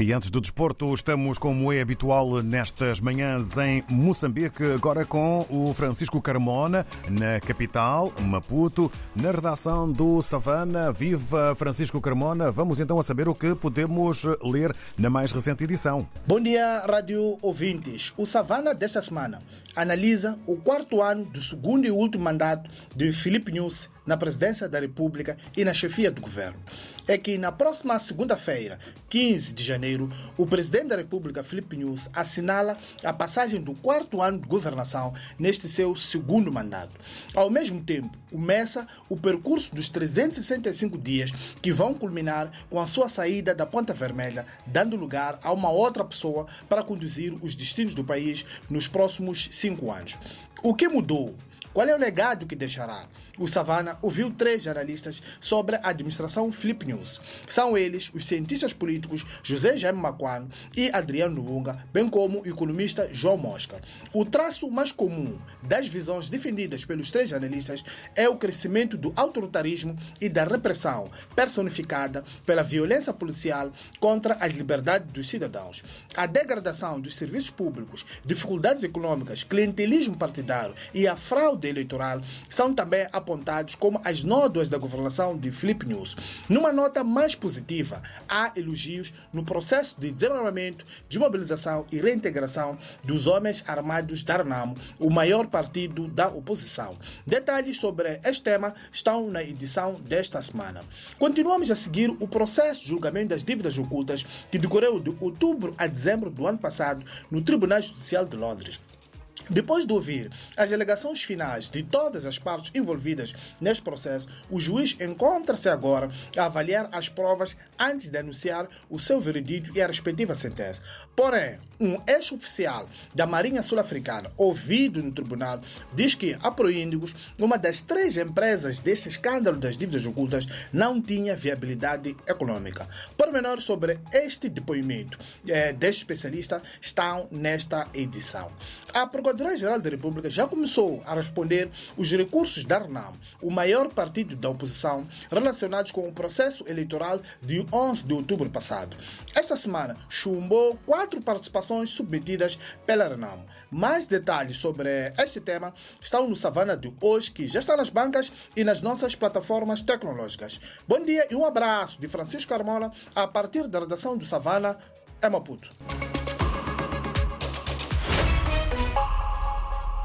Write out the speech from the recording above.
E antes do desporto, estamos, como é habitual, nestas manhãs em Moçambique, agora com o Francisco Carmona, na capital, Maputo, na redação do Savana. Viva Francisco Carmona! Vamos então a saber o que podemos ler na mais recente edição. Bom dia, rádio ouvintes. O Savana desta semana analisa o quarto ano do segundo e último mandato de Filipe Nunes na presidência da República e na chefia do governo. É que na próxima segunda-feira, 15 de janeiro, o presidente da República, Filipe Nunes, assinala a passagem do quarto ano de governação neste seu segundo mandato. Ao mesmo tempo, começa o percurso dos 365 dias que vão culminar com a sua saída da Ponta Vermelha, dando lugar a uma outra pessoa para conduzir os destinos do país nos próximos cinco anos. O que mudou? Qual é o legado que deixará? O Savana ouviu três jornalistas sobre a administração Flip News. São eles os cientistas políticos José Jaime Macuano e Adriano Lunga, bem como o economista João Mosca. O traço mais comum das visões defendidas pelos três jornalistas é o crescimento do autoritarismo e da repressão personificada pela violência policial contra as liberdades dos cidadãos. A degradação dos serviços públicos, dificuldades econômicas, clientelismo partidário e a fraude eleitoral são também apontados como as nódoas da governação de Flip News. Numa nota mais positiva, há elogios no processo de desenvolvimento, desmobilização e reintegração dos homens armados da Renamo, o maior partido da oposição. Detalhes sobre este tema estão na edição desta semana. Continuamos a seguir o processo de julgamento das dívidas ocultas que decorreu de outubro a dezembro do ano passado no Tribunal Judicial de Londres. Depois de ouvir as alegações finais de todas as partes envolvidas neste processo, o juiz encontra-se agora a avaliar as provas antes de anunciar o seu veredito e a respectiva sentença. Porém, um ex-oficial da Marinha Sul-Africana, ouvido no tribunal, diz que a Proíndigos, uma das três empresas deste escândalo das dívidas ocultas, não tinha viabilidade econômica. Pormenores sobre este depoimento eh, deste especialista estão nesta edição. A Procuradoria-Geral da República já começou a responder os recursos da RNAM, o maior partido da oposição, relacionados com o processo eleitoral de 11 de outubro passado. Esta semana chumbou quatro participações submetidas pela RNAM. Mais detalhes sobre este tema estão no Savana de hoje, que já está nas bancas e nas nossas plataformas tecnológicas. Bom dia e um abraço de Francisco Carmola a partir da redação do Savana, em Maputo.